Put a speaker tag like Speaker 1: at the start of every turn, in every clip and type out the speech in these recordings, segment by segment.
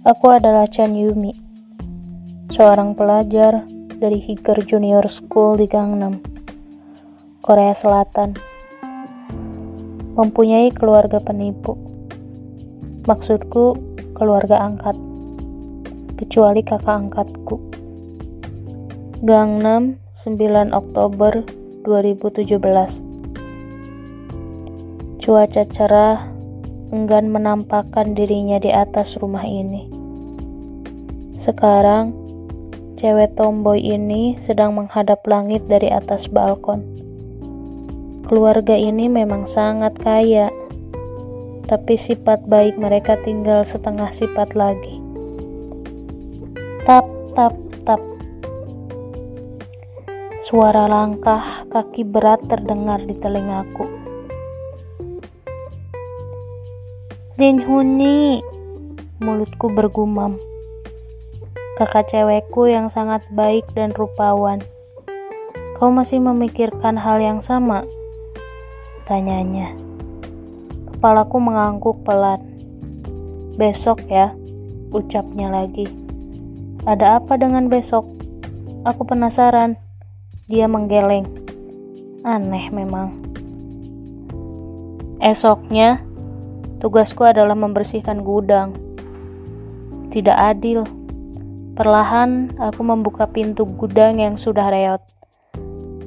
Speaker 1: Aku adalah Chan Yumi, seorang pelajar dari Higer Junior School di Gangnam, Korea Selatan. Mempunyai keluarga penipu. Maksudku keluarga angkat, kecuali kakak angkatku. Gangnam, 9 Oktober 2017. Cuaca cerah enggan menampakkan dirinya di atas rumah ini. Sekarang, cewek tomboy ini sedang menghadap langit dari atas balkon. Keluarga ini memang sangat kaya, tapi sifat baik mereka tinggal setengah sifat lagi. Tap, tap, tap. Suara langkah kaki berat terdengar di telingaku. Dinhuni, mulutku bergumam. Kakak cewekku yang sangat baik dan rupawan. Kau masih memikirkan hal yang sama? Tanyanya. Kepalaku mengangguk pelan. Besok ya, ucapnya lagi. Ada apa dengan besok? Aku penasaran. Dia menggeleng. Aneh memang. Esoknya, Tugasku adalah membersihkan gudang. Tidak adil. Perlahan aku membuka pintu gudang yang sudah reot.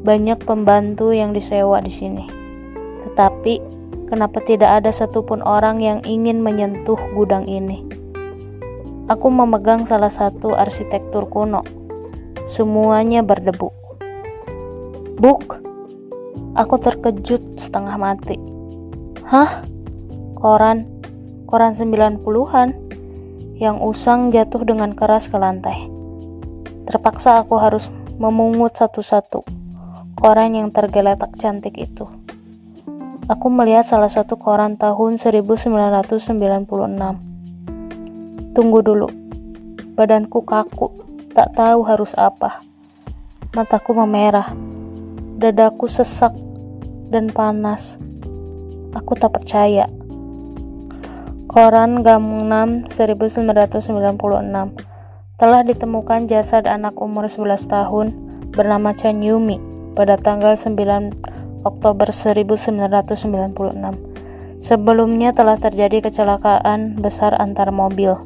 Speaker 1: Banyak pembantu yang disewa di sini. Tetapi, kenapa tidak ada satupun orang yang ingin menyentuh gudang ini? Aku memegang salah satu arsitektur kuno. Semuanya berdebu. Buk! Aku terkejut setengah mati. Hah? Koran, koran 90-an yang usang jatuh dengan keras ke lantai. Terpaksa aku harus memungut satu-satu koran yang tergeletak cantik itu. Aku melihat salah satu koran tahun 1996. Tunggu dulu. Badanku kaku, tak tahu harus apa. Mataku memerah. Dadaku sesak dan panas. Aku tak percaya. Koran Gangnam 1996 telah ditemukan jasad anak umur 11 tahun bernama Chan Yumi pada tanggal 9 Oktober 1996. Sebelumnya telah terjadi kecelakaan besar antar mobil.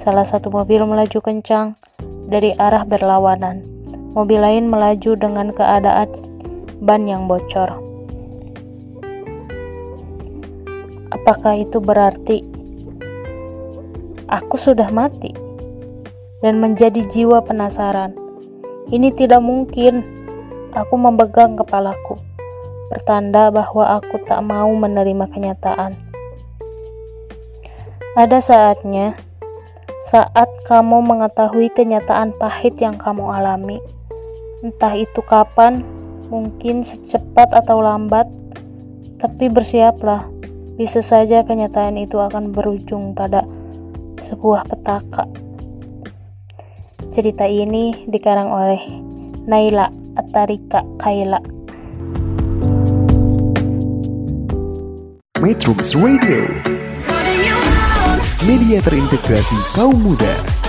Speaker 1: Salah satu mobil melaju kencang dari arah berlawanan. Mobil lain melaju dengan keadaan ban yang bocor. Apakah itu berarti aku sudah mati dan menjadi jiwa penasaran. Ini tidak mungkin. Aku memegang kepalaku, pertanda bahwa aku tak mau menerima kenyataan. Ada saatnya, saat kamu mengetahui kenyataan pahit yang kamu alami, entah itu kapan, mungkin secepat atau lambat, tapi bersiaplah, bisa saja kenyataan itu akan berujung pada sebuah petaka. Cerita ini dikarang oleh Naila Atarika Kaila.
Speaker 2: Metrums Radio, media terintegrasi kaum muda.